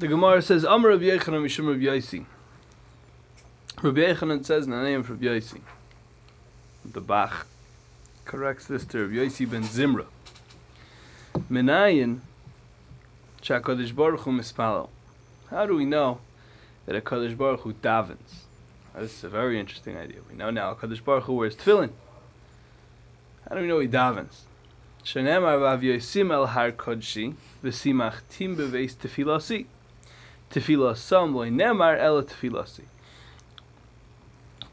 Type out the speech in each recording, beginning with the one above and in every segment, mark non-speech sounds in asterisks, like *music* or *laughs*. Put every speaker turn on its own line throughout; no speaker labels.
The Gemara says, Amr Rabbi Yechanan Mishum Rabbi Yosi. Rabbi Yechanan says of Rabbi Yosi. The Bach corrects this to Rabbi Yosi ben Zimra. Minayin Shakadosh Baruch Hu Mispalo. How do we know that a Kadosh Baruch Hu davens? This is a very interesting idea. We know now a Kadosh Baruch Hu wears tefillin. How do we know he davens? Shenemar vav yosim el har kodshi v'simach tim beveis tefilasi. Tefilasam loy nemar el tefilasi.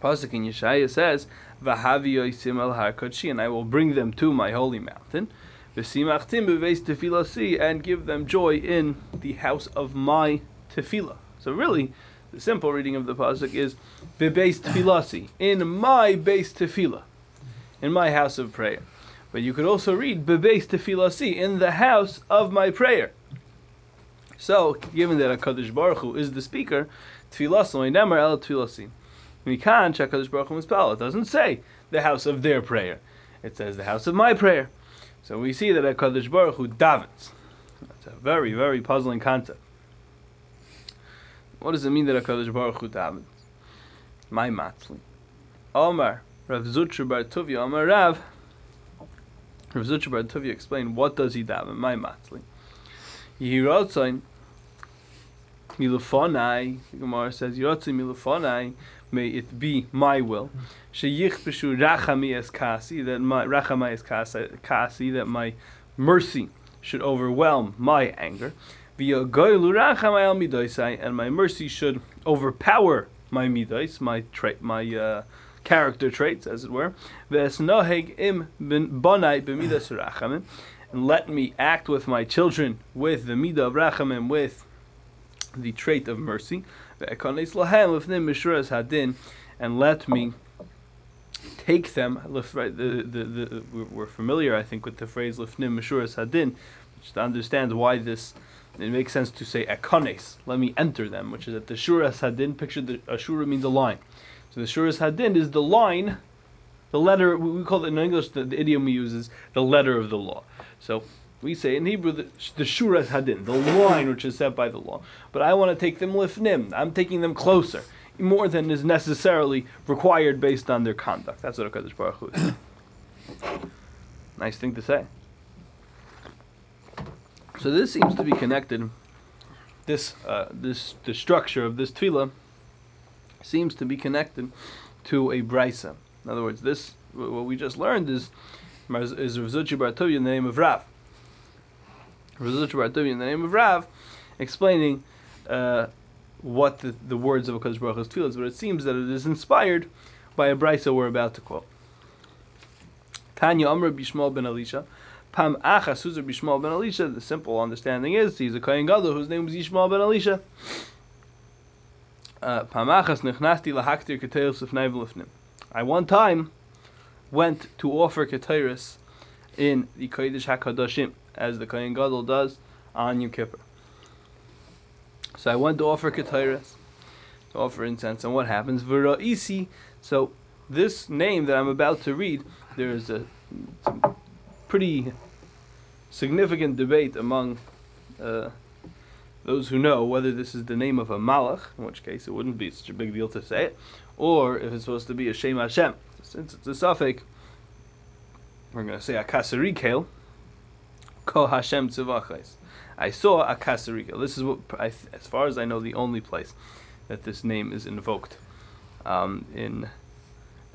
Pasuk in Yeshaya says, "V'havi yosim el har and I will bring them to my holy mountain. V'simach tim beveis tefilasi, and give them joy in the house of my tefillah. So really, the simple reading of the pasuk is bebeis tefilasi in my base tefillah, in my house of prayer. But you could also read bebeis tefilasi in the house of my prayer. So, given that Hakadosh Baruch Hu is the speaker, Tfilas tefilasi nemer el can't check Hakadosh Baruch Hu spell. It doesn't say the house of their prayer. It says the house of my prayer. So we see that Hakadosh Baruch Hu davens. That's a very very puzzling concept. What does it mean that HaKadosh Baruch Hu davens? My matzli. Omar, Rav Zutra Bar Tuvia, Omar Rav. Rav Zutra Bar Tuvia explained what does he daven? My matzli. Yirotzain milufonai. The Gemara says Yirotzain milufonai. May it be my will. Sheyichbeshu rachami es kasi that my rachamai es kasi that my mercy should overwhelm my anger and my mercy should overpower my midos, my my uh, character traits, as it were. And let me act with my children with the midah of rachamim, with the trait of mercy. And let me take them. The, the, the, we're familiar, I think, with the phrase "lifnim mishuras hadin," which to understand why this it makes sense to say ekones, let me enter them, which is that the shuras hadin, picture the ashura means a line. So the shuras hadin is the line, the letter, we call it in English, the, the idiom we use is the letter of the law. So we say in Hebrew the, the shuras hadin, the line which is set by the law. But I want to take them lifnim, I'm taking them closer, more than is necessarily required based on their conduct. That's what HaKadosh Baruch Hu is. nice thing to say. So this seems to be connected. This uh, this the structure of this tefillah seems to be connected to a brisa. In other words, this what we just learned is is Rav Zuchi in the name of Rav. In the name of Rav, explaining uh, what the, the words of Hakadosh Baruch Hu's is, but it seems that it is inspired by a brisa we're about to quote. Tanya Amr Yishmael ben Elisha. Pam Achas Huzar Yishmael ben Elisha. The simple understanding is he's a Kohen Gadol whose name was Yishmael ben Elisha. Uh, Pam Achas Nechnasti Lahaktir Keteris Lefnei V'Lefnim. I one time went to offer Keteris in the Kodesh HaKadoshim, as the Kohen Gadol does on Yom Kippur. So I went to offer Keteris, to offer incense, and what happens? Isi. So this name that I'm about to read, there is a pretty significant debate among uh, those who know whether this is the name of a malach, in which case it wouldn't be such a big deal to say it, or if it's supposed to be a Shem Hashem. Since it's a suffix, we're going to say Akasarikel, Ko Hashem Tzivachais. I saw Akasarikel. This is what, I, as far as I know, the only place that this name is invoked um, in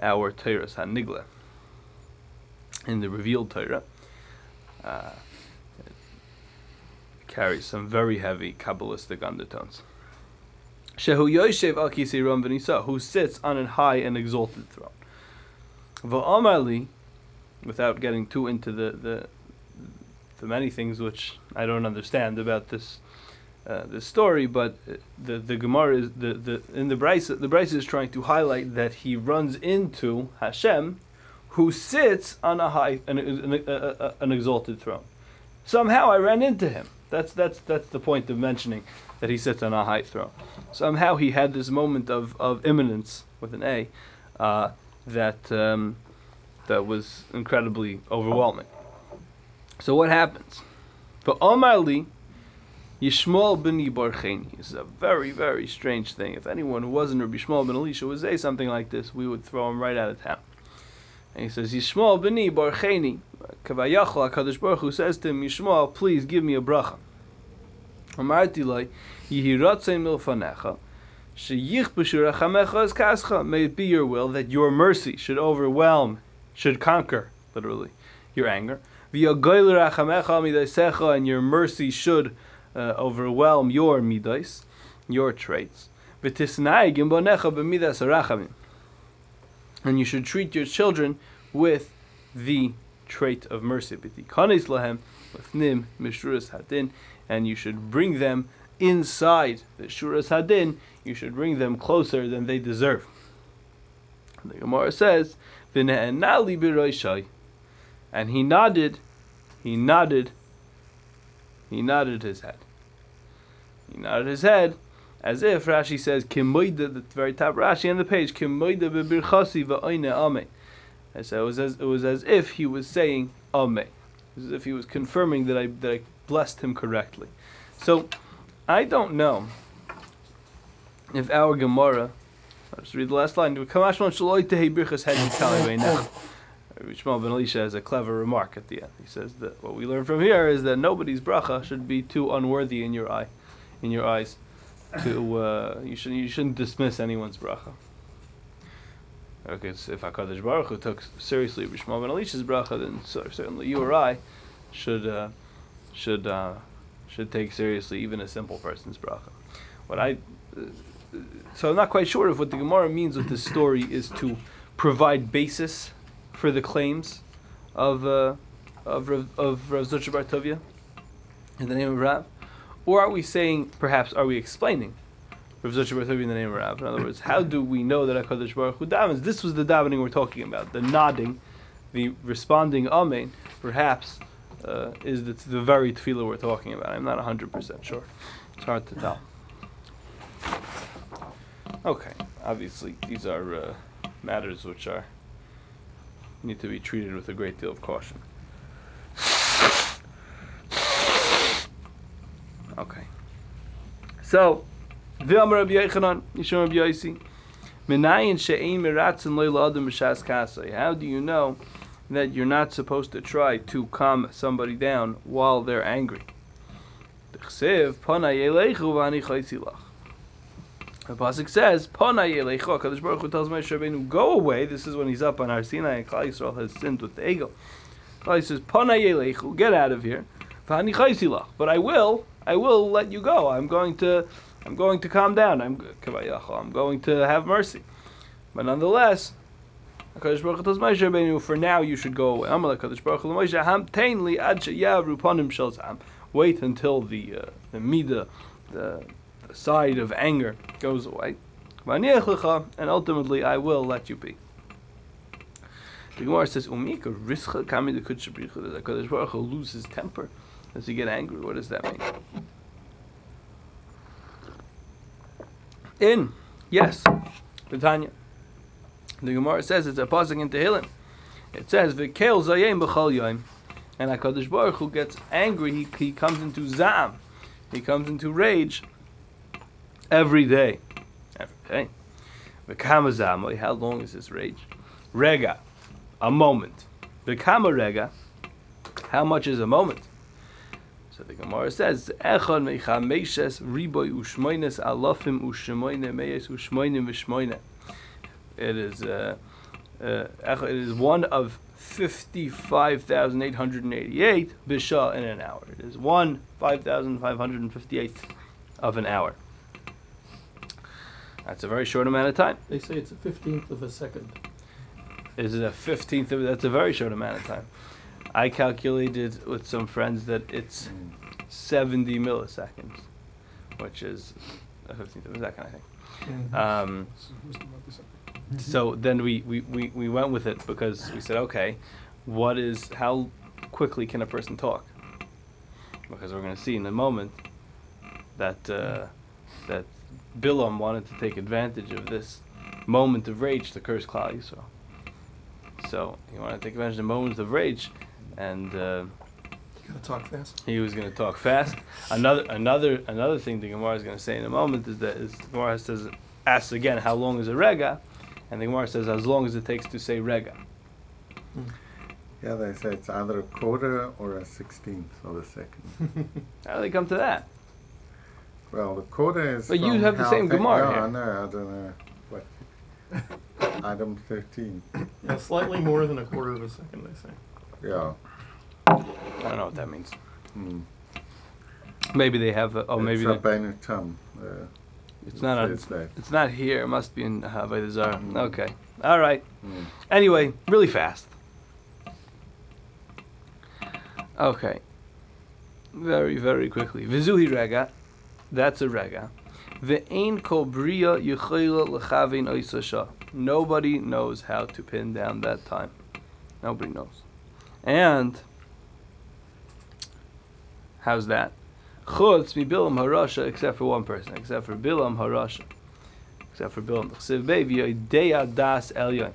our Torah Hanigla, in the revealed Torah. Uh, carries some very heavy Kabbalistic undertones. Shehu Yoshev al Kisiram who sits on a high and exalted throne. Va'amali, without getting too into the, the the many things which I don't understand about this uh, this story, but the the Gemara is the, the in the Brisa the Brisa is trying to highlight that he runs into Hashem, who sits on a high an, an, an exalted throne. Somehow I ran into him. That's that's that's the point of mentioning that he sits on a high throne. Somehow he had this moment of, of imminence with an A uh, that um, that was incredibly overwhelming. So what happens? For Omar Li, Yishmael b'ni barcheni. This is a very, very strange thing. If anyone who wasn't Rabbi Yishmael ben Elisha would say something like this, we would throw him right out of town. And he says, Yishmael b'ni barcheni. Kavayachal HaKadosh Baruch Hu says to him, Yishmael, please give me a bracha. Amarti lai, Yihi ratzei milfanecha. May it be your will that your mercy should overwhelm, should conquer, literally, your anger. And your mercy should uh, overwhelm your midas, your traits. And you should treat your children with the trait of mercy. And you should bring them inside the Shuras Hadin, you should bring them closer than they deserve. The Gemara says, And he nodded, he nodded, he nodded his head. He nodded his head as if Rashi says, Kimoida, the very top Rashi on the page, Kimoida bebirchasi va'oine ame. And so it was as it was as if he was saying Ame. As if he was confirming that I that I blessed him correctly. So I don't know if our Gemara, I'll just read the last line. Yishmael ben Elisha has a clever remark at the end. He says that what we learn from here is that nobody's bracha should be too unworthy in your eye, in your eyes. To uh, you shouldn't you shouldn't dismiss anyone's bracha. Okay, if Hakadosh Baruch Hu took seriously Yishmael ben Elisha's bracha, then certainly you or I should uh, should uh, should take seriously even a simple person's bracha. What I so I'm not quite sure if what the Gemara means with this story is to provide basis for the claims of uh, of of Rav Zutra Bar Tovia in the name of Rav, or are we saying perhaps are we explaining Rav Zutra Bar Tovia in the name of Rav? In other words, how do we know that Hakadosh Baruch Hu davens? This was the davening we're talking about, the nodding, the responding Amen. Perhaps uh, is the, the very tefillah we're talking about. I'm not 100% sure. It's hard to tell. Okay, obviously these are uh, matters which are need to be treated with a great deal of caution. Okay. So, Rabbi Yechanan, Yishon Rabbi Menayin she'ein adam b'shas. How do you know that you're not supposed to try to calm somebody down while they're angry. The pasuk says, "Pana yelecha." Kadosh Baruch Hu tells Moshe Rabbeinu, "Go away." This is when he's up on Har Sinai and Klal Yisrael has sinned with the egel. Klal says, "Pana yelechu, get out of here." But I will, I will let you go. I'm going to, I'm going to calm down. I'm, I'm going to have mercy. But nonetheless, HaKadosh Baruch Hu tells Moshe Rabbeinu, for now you should go away. Amalek HaKadosh Baruch Hu Moshe, hamtein li ad she'yavru panim shel. Wait until the, uh, the midah, the side of anger goes away. And ultimately I will let you be. The Gemara says, Umika rischa kami the HaKadosh Baruch Hu lose his temper? Does he get angry? What does that mean? In, yes, the Tanya. The Gemara says it's a pasuk in Tehillim. It says v'kel zayim b'chol yom, and Hakadosh Baruch Hu gets angry. He, he comes into zam, he comes into rage every day. Every day. V'kama zamoy. How long is this rage? Rega, a moment. V'kama rega. How much is a moment? So the Gemara says, Echon mechameshes riboy ushmoines alofim ushmoine meyes ushmoine v'shmoine. It is uh, uh, it is one of fifty-five thousand eight hundred and eighty-eight bisha in an hour. It is one five thousand five hundred and fifty-eighth of an hour. That's a very short amount of time.
They say it's a fifteenth of a second.
Is it a fifteenth of? That's a very short amount of time. I calculated with some friends that it's seventy milliseconds, which is a fifteenth of a second, I think. Mm-hmm. Um, so then we, we, we, we went with it because we said, okay, what is how quickly can a person talk? Because we're going to see in a moment that uh, that Bilam wanted to take advantage of this moment of rage to curse Klal Yisrael. So he wanted to take advantage of the moments of rage, and uh,
Gonna talk fast.
He was going to talk fast. Another another another thing the Gemara is going to say in a moment is that is the Gemara says asks again how long is a rega, and the Gemara says as long as it takes to say rega.
Yeah, they say it's either a quarter or a sixteenth of a second.
How do they come to that?
Well, the quarter is.
But you
from
have the same
thi-
Gemara
Yeah. I know. I don't know what. *laughs* Item thirteen.
Yeah, slightly more than a quarter of a second, they say.
Yeah.
I don't know what that means.
Hmm.
Maybe they have. A, oh, maybe
it's
they,
Rabbeinu Tam. Uh,
it's not. On, it's not here. It must be in Havay Zara.
Mm.
Okay. All right.
Hmm.
Anyway, really fast. Okay. Very, very quickly. Vizuhi rega. That's a rega. Nobody knows how to pin down that time. Nobody knows. And how's that? Chutz mi bilam harasha, except for one person, except for bilam harasha, except for bilam. Chsiv bevi yodeya das elyon.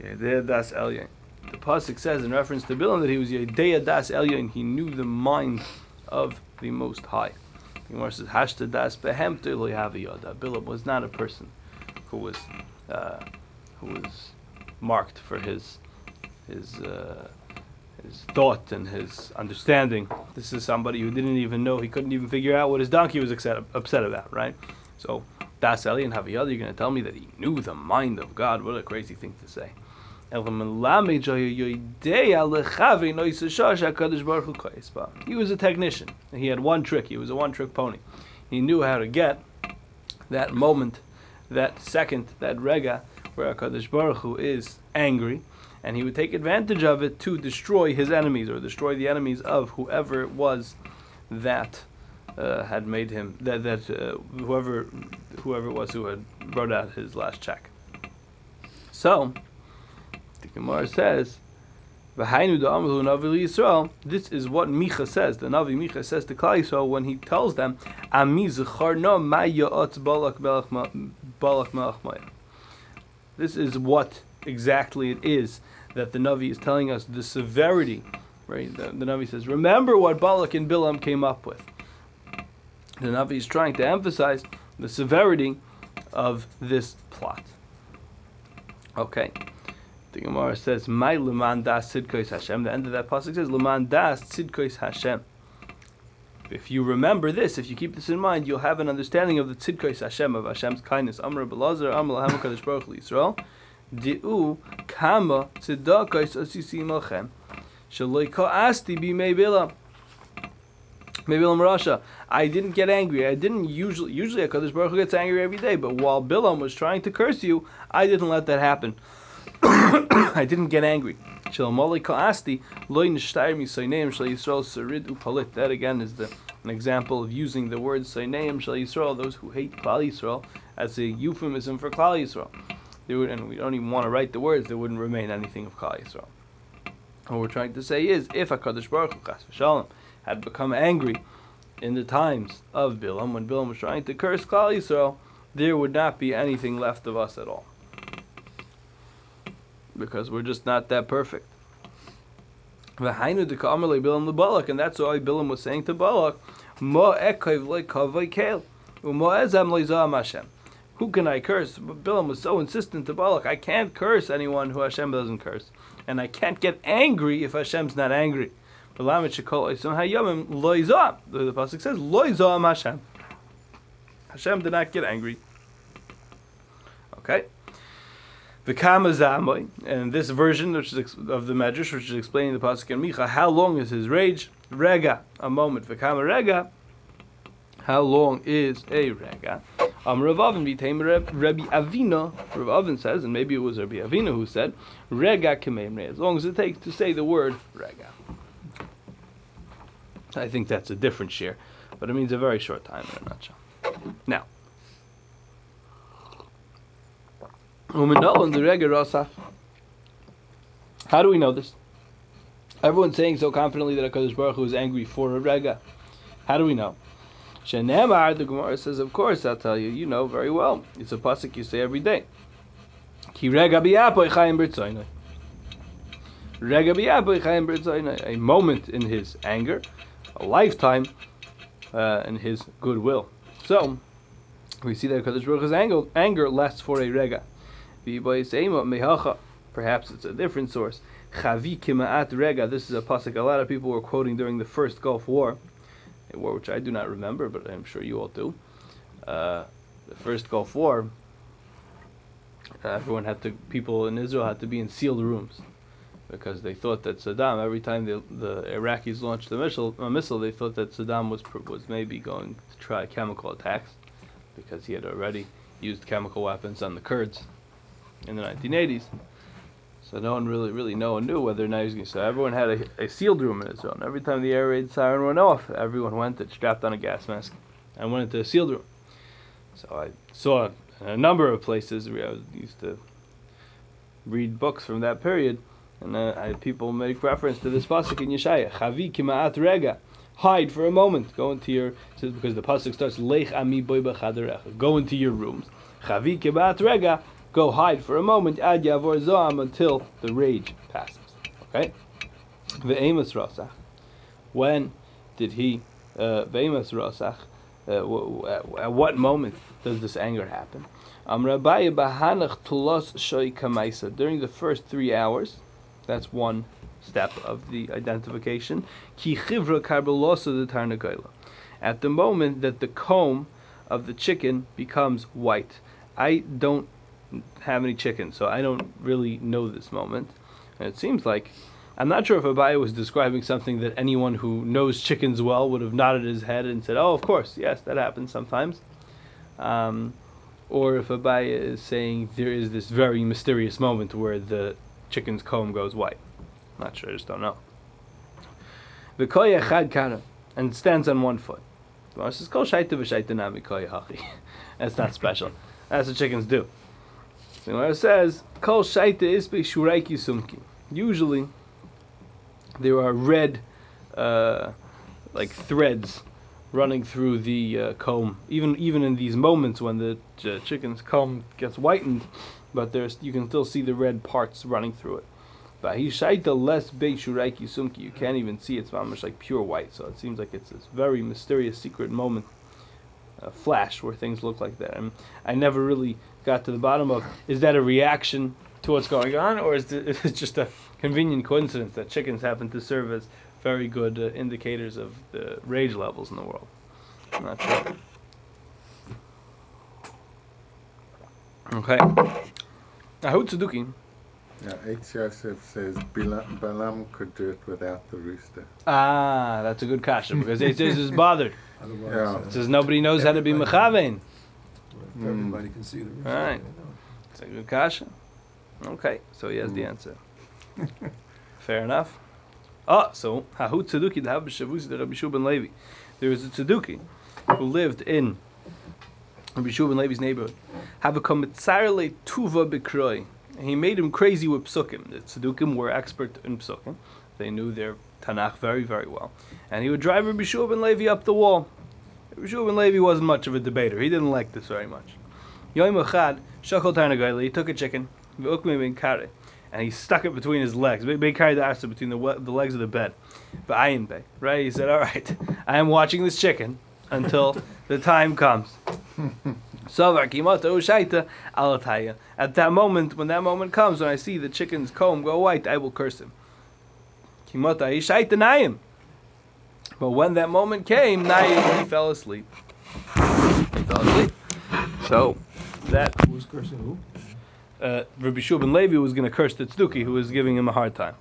Yodeya das elyon. The pasuk says in reference to Bilam that he was Yodeya das elyon. He knew the mind of the Most High. Bilam was not a person who was uh, who was marked for his his uh, his thought and his understanding. This is somebody who didn't even know. He couldn't even figure out what his donkey was upset, upset about. Right. So das elyon haviyada. You're going to tell me that he knew the mind of God? What a crazy thing to say. He was a technician. He had one trick. He was a one-trick pony. He knew how to get that moment, that second, that rega, where Hakadosh Baruch Hu is angry, and he would take advantage of it to destroy his enemies or destroy the enemies of whoever it was that uh, had made him that that uh, whoever whoever it was who had wrote out his last check. So the Gemara says, "V'hainu da'amru Navi Yisrael." This is what Micha says. The Navi Micha says to Klal Yisrael when he tells them, "Ami balak balak. This is what exactly it is that the Navi is telling us the severity. Right? The, the Navi says, "Remember what Balak and Bilam came up with." The Navi is trying to emphasize the severity of this plot. Okay. The Gemara says, "My leman das tzidkos Hashem." The end of that pasuk says, "Leman das tzidkos Hashem." If you remember this, if you keep this in mind, you'll have an understanding of the tzidkos Hashem of Hashem's kindness. Amr belazar, Amr lahem kadosh baruch Yisrael. Di'u kama tzedakos asisim lachem. Shaloi ka'asti b'mei bilam. Bilam Rasha. I didn't get angry. I didn't usually usually Hakadosh Baruch Hu gets angry every day, but while Bilam was trying to curse you, I didn't let that happen. *coughs* I didn't get angry. That again is the, an example of using the word Saineim Shal Yisrael, those who hate Klal Yisrael, as a euphemism for Klal Yisrael. They would, and we don't even want to write the words, there wouldn't remain anything of Klal Yisrael. What we're trying to say is, if HaKadosh Baruch Hu, had become angry in the times of Bilam, when Bilam was trying to curse Klal Yisrael, there would not be anything left of us at all because we're just not that perfect. And that's why Bilam was saying to Balak. Who can I curse? But Bilam was so insistent to Balak, I can't curse anyone who Hashem doesn't curse, and I can't get angry if Hashem's not angry. The pasuk says Hashem. Hashem did not get angry. Okay. And this version, which is of the Medrash, which is explaining the pasuk in Micha, how long is his rage? Rega, a moment. V'kama rega, how long is a rega? Um, Rav Avin Reb, Rabbi Avina. Rav Avin says, and maybe it was Rabbi Avina who said, rega kememre, as long as it takes to say the word rega. I think that's a different share, but it means a very short time in a nutshell. Now, Uminol and the Rega Rosach. How do we know this? Everyone's saying so confidently that HaKadosh Baruch Hu is angry for a Rega. How do we know? Shenemar, the Gemara says, of course, I'll tell you. You know very well. It's a pasuk you say every day. Ki Rega b'ritzayin, a moment in his anger, a lifetime uh, in his goodwill. So, we see that Kadosh Baruch Hu's anger lasts for a rega. Perhaps it's a different source. Chavi kima'at rega, this is a pasuk a lot of people were quoting during the first Gulf War, a war which I do not remember, but I'm sure you all do. Uh, the first Gulf War, uh, everyone had to, people in Israel had to be in sealed rooms because they thought that Saddam, every time the, the Iraqis launched a missile, a missile, they thought that Saddam was was maybe going to try chemical attacks because he had already used chemical weapons on the Kurds in the 1980s. So no one really, really, no one knew whether or not he was going to. So everyone had a, a sealed room in Israel, and every time the air raid siren went off, everyone went and strapped on a gas mask and went into a sealed room. So I saw a number of places. where I used to read books from that period, and uh, I, people make reference to this pasuk in Yeshaya. Chavi kima'at rega. Hide for a moment. Go into your. Because the pasuk starts lech ami boy. Go into your rooms. Chavi kima'at rega. Go hide for a moment. Ad yavor zoam until the rage passes. Okay. Ve'emas rasach. When did he? Uh, Ve'emas rasach. Uh, at, at what moment does this anger happen? During the first three hours, that's one step of the identification. At the moment that the comb of the chicken becomes white. I don't have any chickens, so I don't really know this moment. And it seems like I'm not sure if Abaye was describing something that anyone who knows chickens well would have nodded his head and said, "Oh, of course, yes, that happens sometimes." Um, or if Abaye is saying there is this very mysterious moment where the chicken's comb goes white. I'm Not sure, I just don't know. V'koya chad kana, and stands on one foot. Is called shaita v'shaita na. *laughs* That's not special. That's what chickens do. When it says, kol shaita ispe shuraiki sumki. Usually, there are red, uh, like threads running through the uh, comb. Even even in these moments when the ch- chicken's comb gets whitened, but there's you can still see the red parts running through it. But he shaita less beishuraiki sumki. You can't even see it's almost like pure white. So it seems like it's this very mysterious secret moment, a flash where things look like that. And I never really got to the bottom of is that a reaction to what's going on, or is it, *laughs* is it just a convenient coincidence that chickens happen to serve as very good uh, indicators of the rage levels in the world? I'm not sure. Okay. Ahut Tzeduki.
Yeah, Eitz Yosef says Balaam could do it without the rooster.
Ah, that's a good kasha because it says is bothered.
Otherwise, *laughs*
Yeah.
It says nobody knows how to be
Everybody-
mechavein.
If everybody can see the.
Alright.
you know.
It's a good kasha. Okay, so he has the
Mm.
answer. *laughs* Fair enough. Oh, so Hahut Tzeduki the Habba Shavusi the Rabbi Shub ben Levi. There was a Tzeduki who lived in Rabbi Shub ben Levi's neighborhood. Have a komitzarle tuva. He made him crazy with psukim. The Tzedukim were expert in psukim. They knew their Tanakh very, very well. And he would drive Rabbi Shub ben Levi up the wall. Ben Levi wasn't much of a debater. He didn't like this very much. Yom Echad, Shachol Tarnagoyle, he took a chicken, v'ukmi ben kare, and he stuck it between his legs. Big carried the arsa between the, the legs of the bed. V'ayin be, right? He said, all right, *laughs* I am watching this chicken until *laughs* the time comes. Savar kimata ushaita alataya. At that moment, when that moment comes, when I see the chicken's comb go white, I will curse him. But when that moment came, nayim, he fell asleep. He fell asleep. So, that
Who was cursing who?
uh, Rabbi Shub ben Levi was going to curse the Tzduki, who was giving him a hard time.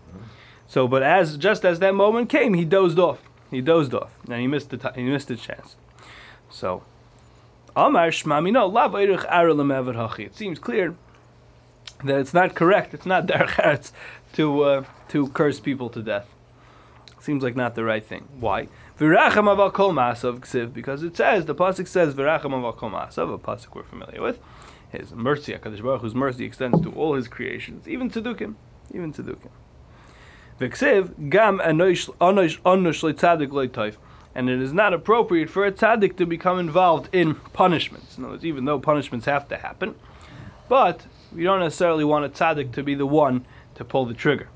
So, but as just as that moment came, he dozed off. He dozed off, and he missed the ti he missed the chance. So, Amar Shmami no lav hachi. It seems clear that it's not correct. It's not *laughs* derech to uh, to curse people to death. Seems like not the right thing. Why? Because it says the pasuk says v'racham aval kol maasav a pasuk we're familiar with. His mercy, Hakadosh Baruch Hu's mercy extends to all His creations, even Tzedukim, even Tzedukim. V'ksiv gam anosh anosh leitzadik and it is not appropriate for a tzaddik to become involved in punishments. In other words, even though punishments have to happen, but we don't necessarily want a tzaddik to be the one to pull the trigger.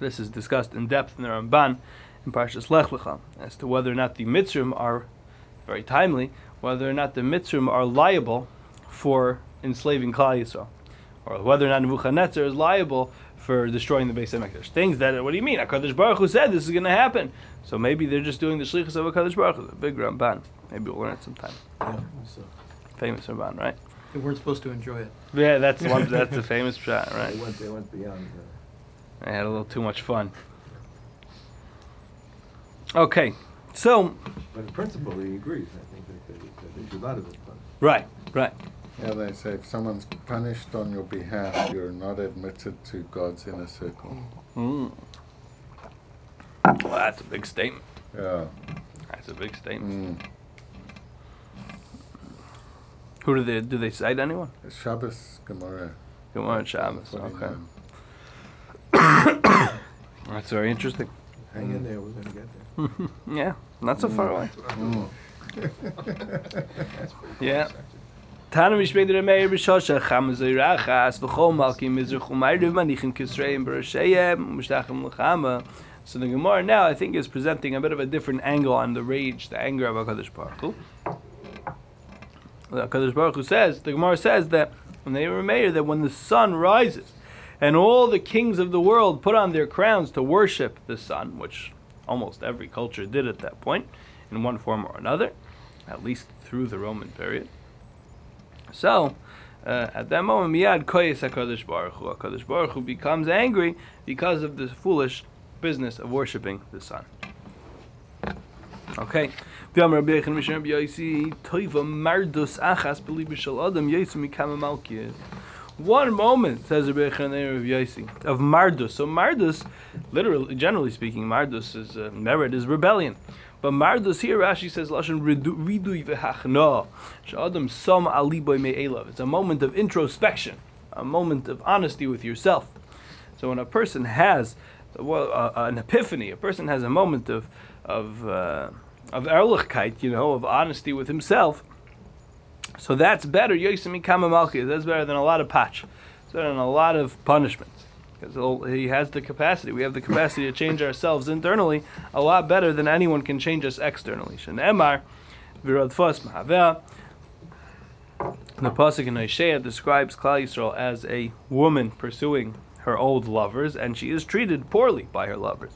This is discussed in depth in the Ramban in Parshas Lech Lecha as to whether or not the Mitzrim are very timely, whether or not the Mitzrim are liable for enslaving Klal Yisrael, or whether or not Nebuchadnezzar is liable for destroying the Beis Hamikdash. Things that what do you mean? Hakadosh Baruch Hu said this is going to happen, so maybe they're just doing the shlichus of Hakadosh Baruch Hu. The big Ramban. Maybe we'll learn it sometime.
Yeah, so
Famous Ramban, right?
They weren't supposed to enjoy it.
Yeah, that's one. That's the *laughs* famous shot, right?
They went, they went beyond, uh,
I had a little too much fun. Okay, so
but in principle, he agrees, I think, that they, that they should not have been punished.
right, right.
Yeah, they say if someone's punished on your behalf, you're not admitted to God's inner circle.
Mm. Well, that's a big statement.
Yeah.
That's a big statement.
Mm.
Who do they do? They cite anyone?
Shabbos Gemara.
Gemara Shabbos. Okay,
49.
That's very interesting.
Hang in there, we're gonna get there. *laughs*
Yeah, not so far away.
Mm.
Yeah. Tana mishmeder meir b'shosha chamazay rachas v'chol malkim mizrach umayriv manichim kisreim b'rashayim u'mishtachim l'chama. So the Gemara now, I think, is presenting a bit of a different angle on the rage, the anger of Hakadosh Baruch Hu. The Hakadosh Baruch Hu says, the Gemara says that when they were mayor, that when the sun rises, and all the kings of the world put on their crowns to worship the sun, which almost every culture did at that point, in one form or another, at least through the Roman period. So, uh, at that moment, Miyad Koyes HaKadosh Baruch Hu. HaKadosh Baruch becomes angry because of this foolish business of worshiping the sun. Okay. Achas One moment, says Rabbi and Rabbi Yosi, of Mardus. So Mardus, literally, generally speaking, Mardus is, uh, merit is rebellion. But Mardus here, Rashi says, Lashon Ridui V'hachna. Sh'adam Som Ali Boy Me'elav. It's a moment of introspection, a moment of honesty with yourself. So when a person has well, uh, an epiphany, a person has a moment of of uh, of ehrlichkeit, you know, of honesty with himself. So that's better. That's better than a lot of patch. It's better than a lot of punishment. Because he has the capacity. We have the capacity to change ourselves internally a lot better than anyone can change us externally. Shenemar, Viradfos Mahaveh. The pasuk in Isaiah describes Klal Yisrael as a woman pursuing her old lovers, and she is treated poorly by her lovers.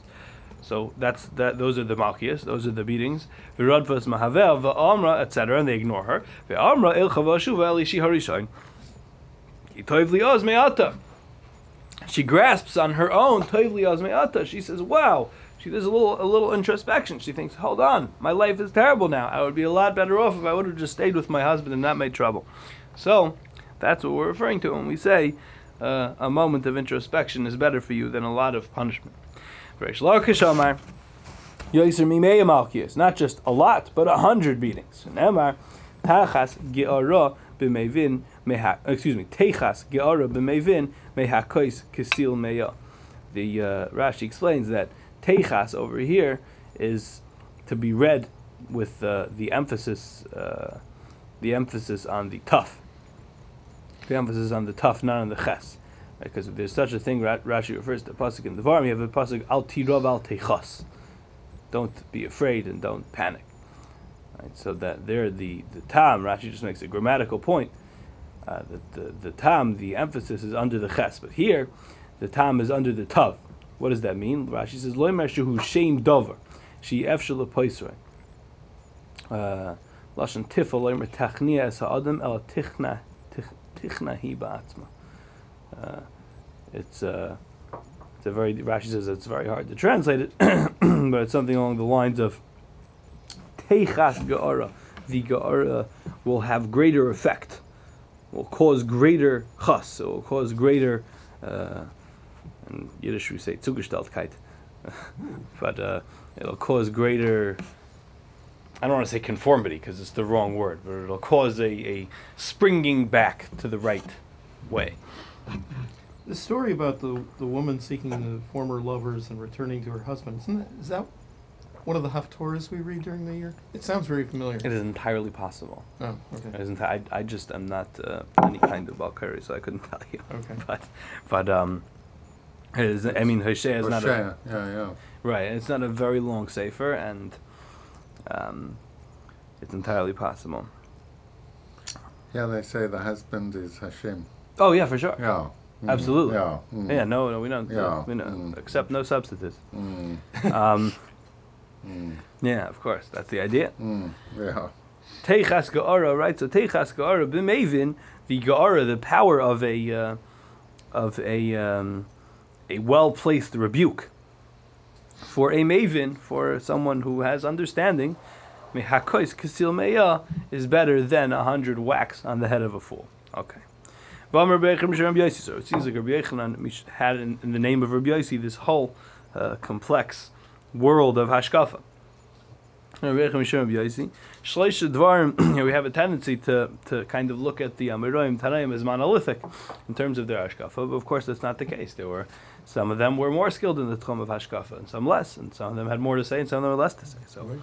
So that's that. Those are the malchias. Those are the beatings. V'radvas mahavel v'amra etc. And they ignore her. V'amra il chavashu v'elishi harishain. Toivli oz me'ata. She grasps on her own toivli oz me'ata. She says, "Wow." She does a little a little introspection. She thinks, "Hold on, my life is terrible now. I would be a lot better off if I would have just stayed with my husband and not made trouble." So that's what we're referring to when we say uh, a moment of introspection is better for you than a lot of punishment. Not just a lot, but a hundred beatings. And Emar, Tachas Geara b'mevin meha, excuse me, Techas Geara b'mevin mehakois kisil meya. The uh, Rashi explains that Techas over here is to be read with uh, the emphasis, uh, the emphasis on the tough. The emphasis on the tough, not on the ches. Because if there's such a thing, Ra- Rashi refers to a pasuk in the Varm, you have a pasuk al tirov al techas. Don't be afraid and don't panic. Right, so that there, the the tam Rashi just makes a grammatical point uh, that the the tam, the emphasis is under the ches, but here, the tam is under the tav. What does that mean? Rashi says loimer shehu shame dover, she efshel poisrei. Lashon tifel loimer tachnia es ha'adam el tichna tich- tichna hi ba'atzma. Uh, it's uh, it's a very Rashi says it's very hard to translate it, *coughs* but it's something along the lines of Teichas Geara. The Geara will have greater effect, will cause greater chas, it will cause greater. Uh, in Yiddish we say Zugestaltkeit, *laughs* but uh, it'll cause greater. I don't want to say conformity because it's the wrong word, but it'll cause a, a springing back to the right way.
The story about the the woman seeking the former lovers and returning to her husband isn't that, is that one of the Haftorahs we read during the year? It sounds very familiar.
It is entirely possible.
Oh,
It
okay.
is enti- I, I just am not uh, any kind of Valkyrie, so I couldn't tell you.
Okay. *laughs*
But, but um, It is, I mean, Hosea is not a,
yeah, yeah.
right. It's not a very long sefer, and um, it's entirely possible.
Yeah, they say the husband is Hashem.
Oh yeah, for sure.
Yeah. mm,
Absolutely.
Yeah. mm,
Yeah, no, no, we don't.
Yeah,
We don't
mm.
accept no substitutes.
mm,
Um, *laughs* yeah, of course, that's the idea.
yeah.
Teichas Gaara, right? So Teichas Gaara, b'mevin, the Gaara, the power of a uh, of a um, a well placed rebuke for a maven, for someone who has understanding. Mehakois kasil meya is better than a hundred whacks on the head of a fool. Okay. So it seems like Rabbi Yechanan had in, in the name of Rabbi Yossi this whole uh, complex world of hashkafa. *clears throat* We have a tendency to, to kind of look at the Amiroim Tanaim as monolithic in terms of their Hashkafa, but of course that's not the case. There were some of them were more skilled in the Tchum of Hashkafa, and some less, and some of them had more to say, and some of them had less to say. So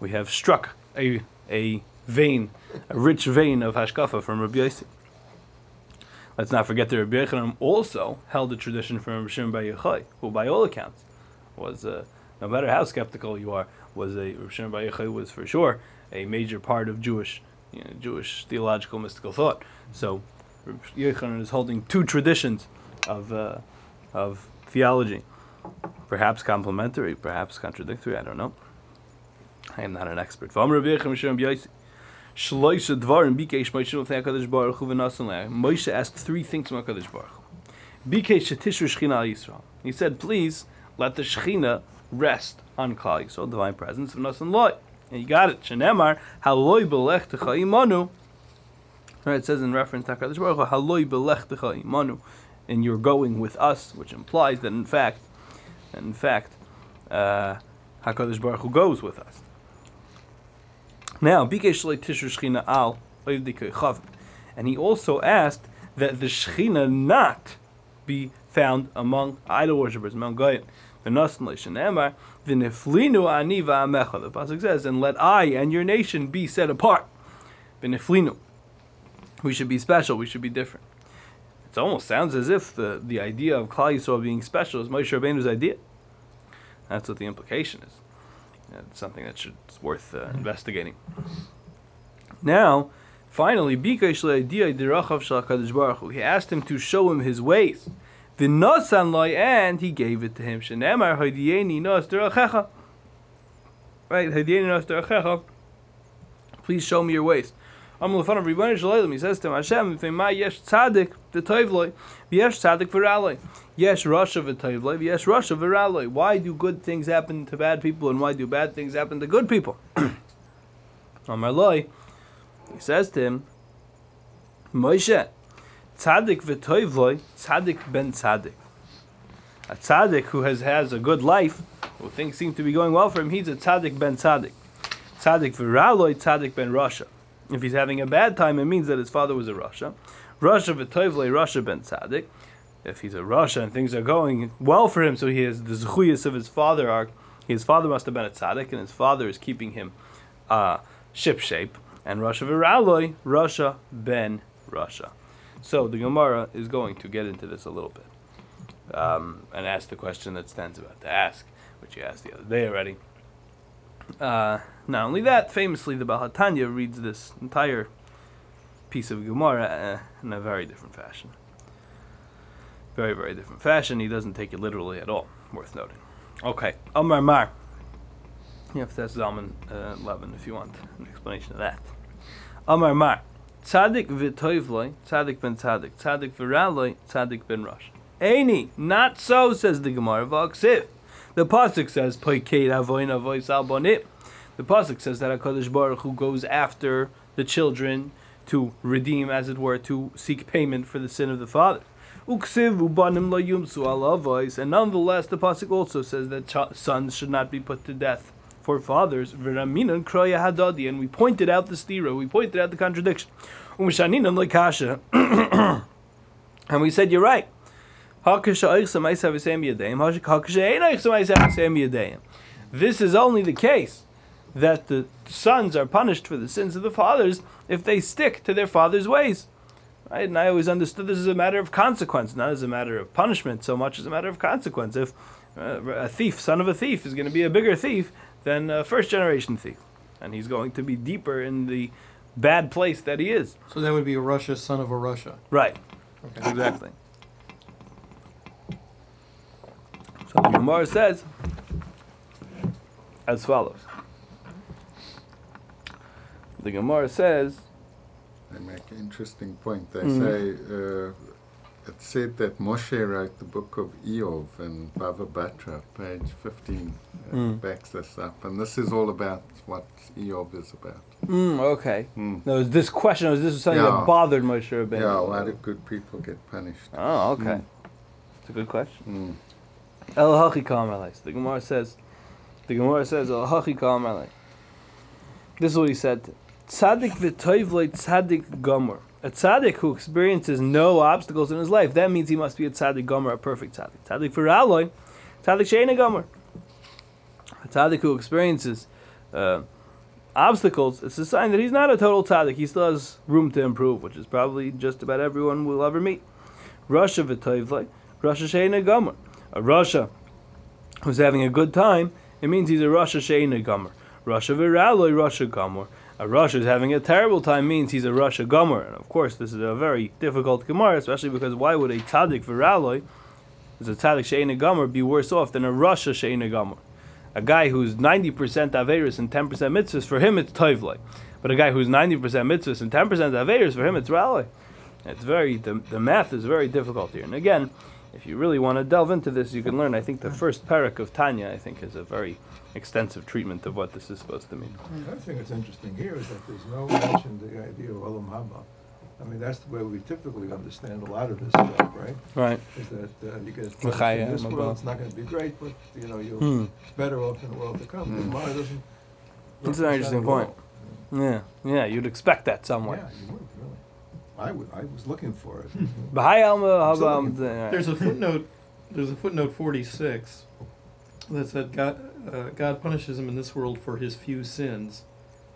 we have struck a, a vein, a rich vein of Hashkafa from Rabbi Yossi. Let's not forget that Rabbi Yechanan also held a tradition from Rabbi Shimon Bar Yochai, who by all accounts was, uh, no matter how skeptical you are, was a Shimon Bar Yochai was for sure a major part of Jewish, you know, Jewish theological mystical thought. So Rabbi Yechanan is holding two traditions of uh, of theology, perhaps complementary, perhaps contradictory. I don't know. I am not an expert. Shloisha dvarim bikesh Moshe lefnei Hakadosh Baruch Hu v'nasan. Moshe asked three things from Hakadosh Baruch Hu. Bikesh shetishru Shechina Yisrael. He said, "Please let the Shechina rest on Klal Yisrael, divine presence of v'nasan loy." And you got it. Shenemar haloi belech techa imanu. Right, it says in reference to Hakadosh Baruch Hu, haloi belech techa imanu, and you're going with us, which implies that in fact, in fact, uh, Hakadosh Baruch Hu goes with us. Now, Shechina Al And he also asked that the Shechina not be found among idol worshippers, among Goyim. V'nasan Leishan Emar, V'niflinu ani v'amecha. The Pasuk says, and let I and your nation be set apart. V'niflinu. We should be special, we should be different. It almost sounds as if the, the idea of Klal Yisrael being special is Moshe Rabbeinu's idea. That's what the implication is. It's something that should, it's worth uh, investigating. Now, finally, Bikesh le'idiyah dirachav shel HaKadosh Baruch He asked him to show him his ways. Loy, and he gave it to him. Shenemar hoydiyeni nos dirachecha. Right, nos. Please show me your ways. Am lefanav Ribbon Shalom. He says to him, Hashem, v'ma yesh tzadik v'toiv loy, v'yesh tzadik v'raloi. Yesh rasha v'toiv loy, v'yesh rasha v'raloi. Why do good things happen to bad people, and why do bad things happen to good people? *clears throat* Amar loy. He says to him, Moshe, tzaddik v'toiv loy, tzaddik ben tzaddik. A tzaddik who has, has a good life, who things seem to be going well for him, he's a tzaddik ben tzaddik. Tzaddik v'raloi, tzaddik ben rasha. If he's having a bad time, it means that his father was a rasha. rasha v'toiv loy, rasha ben tzaddik. If he's a rasha and things are going well for him, so he has the zechuyas of his father are, his father must have been a tzaddik, and his father is keeping him uh, ship shape. And rasha v'raloi, rasha ben rasha. So the Gemara is going to get into this a little bit um, and ask the question that Stan's about to ask, which he asked the other day already. Uh, not only that, famously the Bahatanya reads this entire piece of Gemara uh, in a very different fashion. Very, very different fashion. He doesn't take it literally at all. Worth noting. Okay, Omar Mar. You have to ask Zalman uh, Levin if you want an explanation of that. Amar Mar. Tzadik v'toivloi, tzadik ben tzadik, tzadik v'raloi, tzadik ben rosh. Eini, not so, says the Gemara V'aksiv. The pasuk says. The pasuk says that Hakadosh Baruch Hu goes after the children to redeem, as it were, to seek payment for the sin of the father. And nonetheless, the pasuk also says that ch- sons should not be put to death for fathers. Kroya and we pointed out the stira, we pointed out the contradiction. *coughs* And we said you're right. This is only the case that the sons are punished for the sins of the fathers if they stick to their father's ways. Right? And I always understood this as a matter of consequence, not as a matter of punishment so much as a matter of consequence. If uh, a thief, son of a thief, is going to be a bigger thief than a first generation thief, and he's going to be deeper in the bad place that he is.
So that would be a rasha, son of a rasha.
Right.
Okay.
Exactly. So the Gemara says as follows. The Gemara says,
They make an interesting point. They
Mhm.
say uh, it said that Moshe wrote the book of Eov and Bava Batra, page 15, uh,
Mm.
backs this up. And this is all about what Eov is about.
mm, okay.
Mm.
No, is this question, was this something
Yeah.
that bothered Moshe Rabbeinu?
Yeah, why do good people get punished?
Oh, okay.
Mm.
It's a good question. El hachi the Gemara says, the Gemara says, El hachi. This is what he said. Tzaddik v'toivloi tzaddik gomer. A tzaddik who experiences no obstacles in his life, that means he must be a tzaddik gomer, a perfect tzaddik. Tzaddik v'raloi, tzaddik she'ena gomer. A tzaddik who experiences uh, obstacles, it's a sign that he's not a total tzaddik. He still has room to improve, which is probably just about everyone we'll ever meet. Rasha v'toivloi, rasha she'ena gomer. A rasha who's having a good time, it means he's a rasha she'ena gomer. Rasha v'raloi, rasha gomer. A rasha who's having a terrible time means he's a rasha gomer. And of course, this is a very difficult Gemara, especially because why would a tzaddik v'raloi, who's a tzaddik she'ena gomer, be worse off than a rasha she'ena gomer? A guy who's 90% Averis and 10% mitzvahs, for him it's toivloi. But a guy who's 90% mitzvahs and 10% Averis, for him it's raloi. It's very, the, the math is very difficult here. And again, if you really want to delve into this, you can learn. I think the first parak of Tanya, I think, is a very extensive treatment of what this is supposed to mean.
The other thing that's interesting here is that there's no mention of the idea of Olam Haba. I mean, that's the way we typically understand a lot of this stuff, right?
Right.
Is that uh, you get punished
L'chaya,
in this
Mabah.
world, it's not going to be great, but you know you're
Hmm.
better off in the world to come. The
Hmm.
Gemara doesn't.
That's an interesting point.
all.
Yeah. Yeah. You'd expect that somewhere.
Yeah, you would really. I was looking for it. *laughs*
Bahai Alma,
I'm looking for
Alma,
There's a footnote. There's a footnote 46 that said God, uh, God punishes him in this world for his few sins,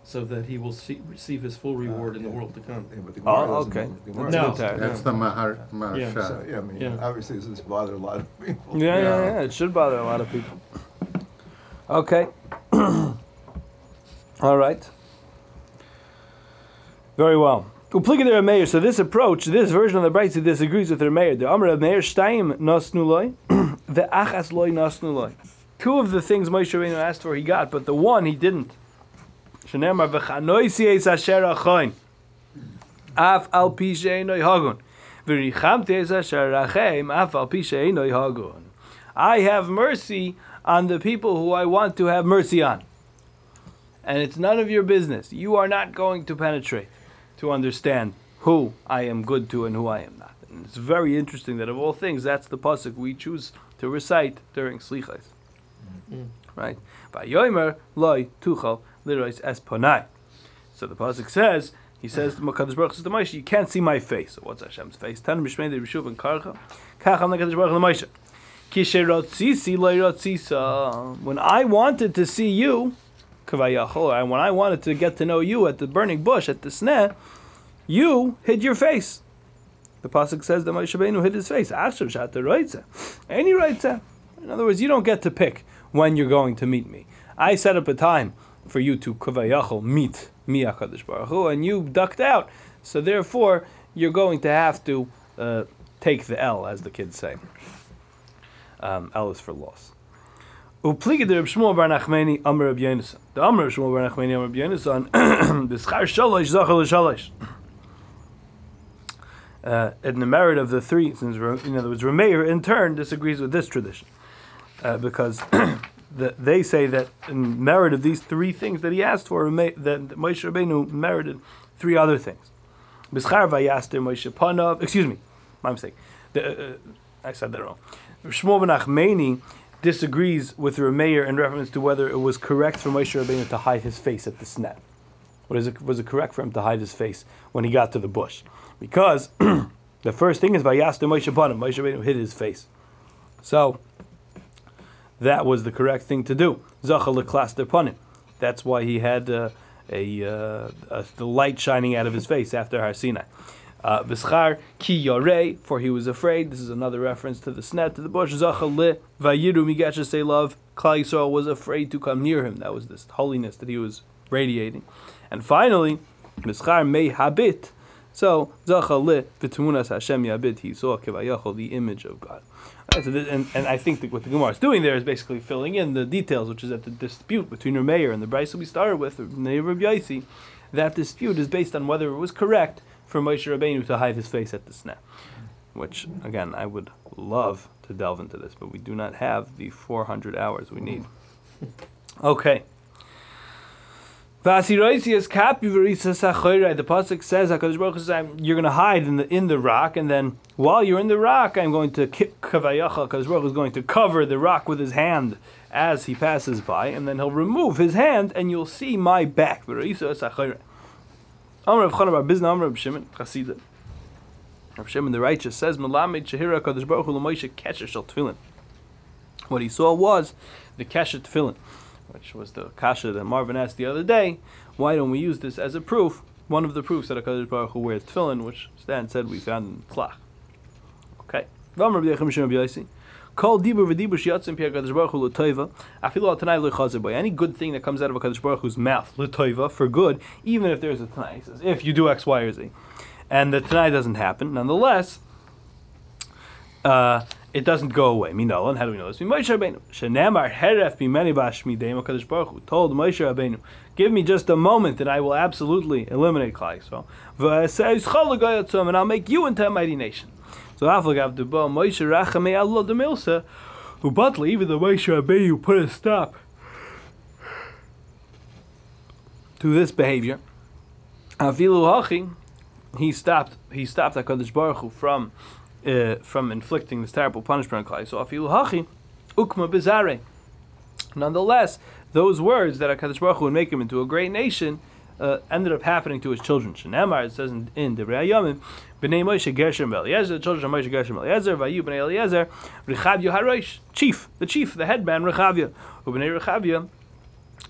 so that he will see, receive his full reward in the world to come.
Yeah, but the
Oh,
Gemara doesn't-
okay.
the Gemara
No.
doesn't-
Okay.
That's the Mahar, Maharsha.
So, yeah, I mean,
Yeah.
obviously, this has bothered a lot of people.
Yeah, yeah,
Yeah.
yeah. It should bother a lot of people. Okay. *clears throat* All right. Very well. So this approach, this version of the Brayta disagrees with the Rameir. The Amr Rameir Shtaim Nasnuloi, *clears throat* the Achas Loi Nasnuloi. Two of the things Moshe Rabbeinu asked for, he got, but the one he didn't. Shenemar v'chanoisi es asher achoin. Af al pi she'enoi hagun. V'richamti es asher achem, af al pi she'enoi hagun. I have mercy on the people who I want to have mercy on. And it's none of your business. You are not going to penetrate to understand who I am good to and who I am not. And it's very interesting that of all things, that's the pasuk we choose to recite during slichas.
Mm.
Right? Vayomer loy tuchal lirois es ponai. So the pasuk says, he says to Makadosh Baruch Hu to Moshe, you can't see my face. So what's Hashem's face? Tan mishmei de Rishuv and Karcha. Kacham Makadosh Baruch Moshe. Kisherotzisi loyrotzisa. When I wanted to see you, and when I wanted to get to know you at the burning bush at the sneh, you hid your face. The pasuk says that Moshe Rabbeinu hid his face. Asher shata roitza. Any. In other words, you don't get to pick when you're going to meet me. I set up a time for you to kavayachol meet me Baruch Hu, and you ducked out. So therefore, you're going to have to uh, take the L, as the kids say. Um, L is for loss. Upliga de Reb Shmuel bar Nachmani Amar Reb Yonasan. The Amar Reb Shmuel bar Nachmani Amar Reb Yonasan. *clears throat* The schar shalosh zachal shalosh. Uh, in the merit of the three, since in other words, Rameir in turn disagrees with this tradition, uh, because *clears throat* the, they say that in merit of these three things that he asked for, that Moshe Rabbeinu merited three other things. B'schar vayaster Moshe Panav. Excuse me, my mistake. The, uh, I said that wrong. Shmuel ben Achmeni disagrees with Rameir in reference to whether it was correct for Moshe Rabbeinu to hide his face at the sneh. What is it, was it correct for him to hide his face when he got to the bush? Because *clears throat* the first thing is Vayaster Moshe Panav. Moshe Rabbeinu hid his face. So that was the correct thing to do. Zachal leklaster panim. That's why he had uh, a, uh, a the light shining out of his face after Har Sinai. Uh, V'schar ki yarei, for he was afraid. This is another reference to the sneh, to the bush. Zacha li vayiru migasha say love. Klal Yisrael was afraid to come near him. That was this holiness that he was radiating. And finally, V'schar mei habit. So zacha li v'tumunas Hashem yabit. He saw kevayachol, the image of God. And, and I think that what the Gemara is doing there is basically filling in the details, which is that the dispute between Rameir and the Bryce we started with, Rabbi Yaisi, that dispute is based on whether it was correct for Moshe Rabbeinu to hide his face at the sneh. Which, again, I would love to delve into this, but we do not have the 400 hours we need. Okay. The pasuk says Hakadosh you're going to hide in the in the rock, and then while you're in the rock, I'm going to kavayacha. Hakadosh Baruch is going to cover the rock with his hand as he passes by, and then he'll remove his hand, and you'll see my back. Amr of Bizna Amr of Shimon. Rav Shimon the righteous says Melamed Shehira Hakadosh Baruch Hu Kesher Shel Tefillin. What he saw was the Kesher Tefillin which was the kasha that Marvin asked the other day. Why don't we use this as a proof? One of the proofs that Hakadosh Baruch Hu wears tefillin, which Stan said we found in Tzlach. Okay. Kol dibur v'dibur shiyatzim pi Hakadosh Baruch Hu l'toiva. Afilu al tanai l'chazer by any good thing that comes out of Hakadosh Baruch Hu's mouth l'toiva for good, even if there's a tanai. He says if you do X, Y, or Z, and the tanai doesn't happen, nonetheless. Uh, it doesn't go away. Minol, and how do we know this? Moshe Rabbeinu. Shenamar heref b'meni b'ashmidei Hakadosh Baruch Hu told Moshe Rabbeinu, "Give me just a moment, and I will absolutely eliminate Klal Yisrael. and I'll make you into a mighty nation." So Aflagav Debo Moshe Rachamei Allah the Demilsa, who but even the Moshe Rabbeinu put a stop to this behavior. Avilu Hachi, he stopped. He stopped Hakadosh Baruch Hu from uh, from inflicting this terrible punishment on Klal. So afilu hachi ukma bizare. Nonetheless, those words that Hakadosh Baruch Hu would make him into a great nation uh, ended up happening to his children. Shenamar it says in, in Devrei Yomim, bnei Moshe Gershom Eliezer, the children of Moshe Gershom Eliezer, Vayu bnei Eliezer, Rechavya Harosh, chief, the chief, the headman Rechavya, bnei Rechavya,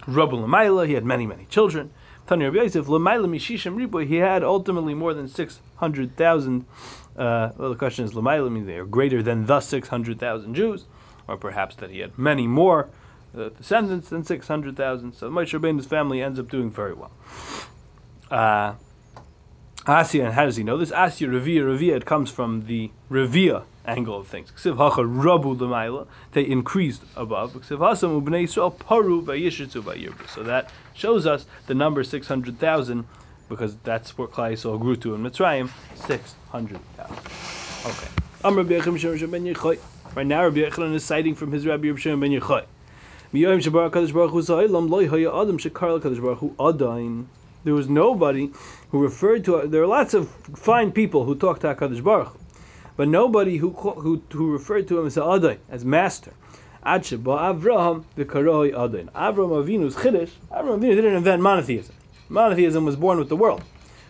Rabbi Lamaila, he had many many children. Tanya Rabbi Yosef, Lamaila Mishishim Riboy, he had ultimately more than six hundred thousand uh, well, the question is, Lamaila means they are greater than the 600,000 Jews, or perhaps that he had many more uh, descendants than 600,000. So Moshe Rabbeinu's family ends up doing very well. Uh, Asya, and how does he know this? Asya Revia, Revia, it comes from the Revia angle of things. Ksiv hacha rabu they increased above. Ksiv hasam ubnei Yisrael paru. So that shows us the number 600,000 because that's what Klal Yisrael grew to in Mitzrayim, 600,000. Okay. I'm Rabbi Yechim ben Yechai. Right now, Rabbi Yechon is citing from his Rabbi Yechim ben Yechai. Miyayim Shabar Baruch Hu Haya Adam Shekar Baruch Hu. There was nobody who referred to, there are lots of fine people who talk to HaKadosh Baruch but nobody who, who, who referred to him as Adain, as master. Avraham the Karoi Adain. Avraham Avinu's Chiddush, Avraham Avinu didn't invent monotheism. Monotheism was born with the world.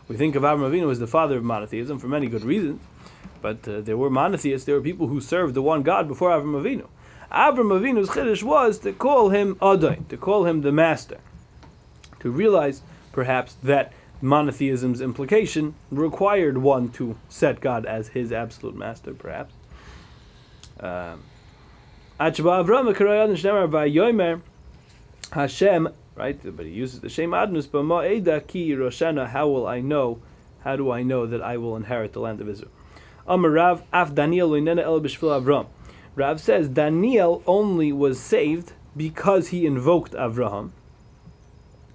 We think of Avram Avinu as the father of monotheism for many good reasons, but uh, there were monotheists. There were people who served the one God before Avram Avinu. Avram Avinu's chiddush was to call him Adon, to call him the master, to realize perhaps that monotheism's implication required one to set God as his absolute master, perhaps. Um, Hashem right? But he uses the Shem Adnus, but Ma'eda ki Roshana, how will I know? How do I know that I will inherit the land of Israel? Amar Rav, af Daniel el Avram. Rav says Daniel only was saved because he invoked Avraham.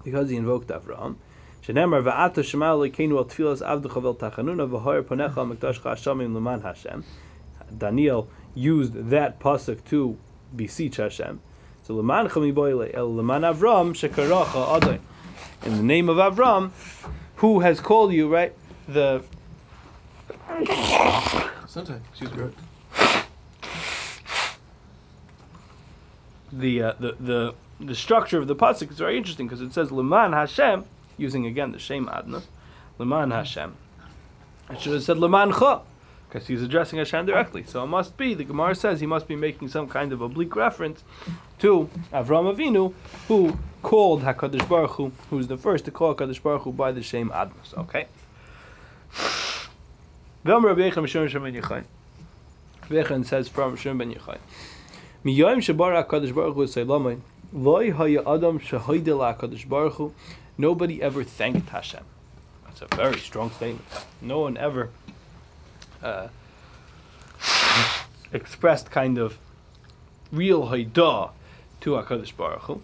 Because he invoked Avraham. Shenemar va'ata shema lekeinu al tfilas avducha vel tachanuna v'hoyer ponecha mikdashcha hashamim leman Hashem. Daniel used that pasuk to beseech Hashem. So leman chamiboyle el leman Avram shekaracha adai. In the name of Avram, who has called you, right? The
Sometimes, excuse me.
The, uh, the the the structure of the pasuk is very interesting because it says leman Hashem, using again the shem adna, leman Hashem. It should have said leman cha because he's addressing Hashem directly. So it must be, the Gemara says, he must be making some kind of oblique reference to Avram Avinu, who called HaKadosh Baruch Hu, who's the first to call HaKadosh Baruch Hu by the. Okay? Shem Yechai. Rabbi Yechon says from Shem Ben Yechai. Miyoyim Shabar HaKadosh Baruch Hu Seilamai, Loi Haya Adam Shehoide La HaKadosh Baruch Hu, nobody ever thanked Hashem. That's a very strong statement. No one ever uh, expressed kind of real Haidah to HaKadosh Baruch Hu.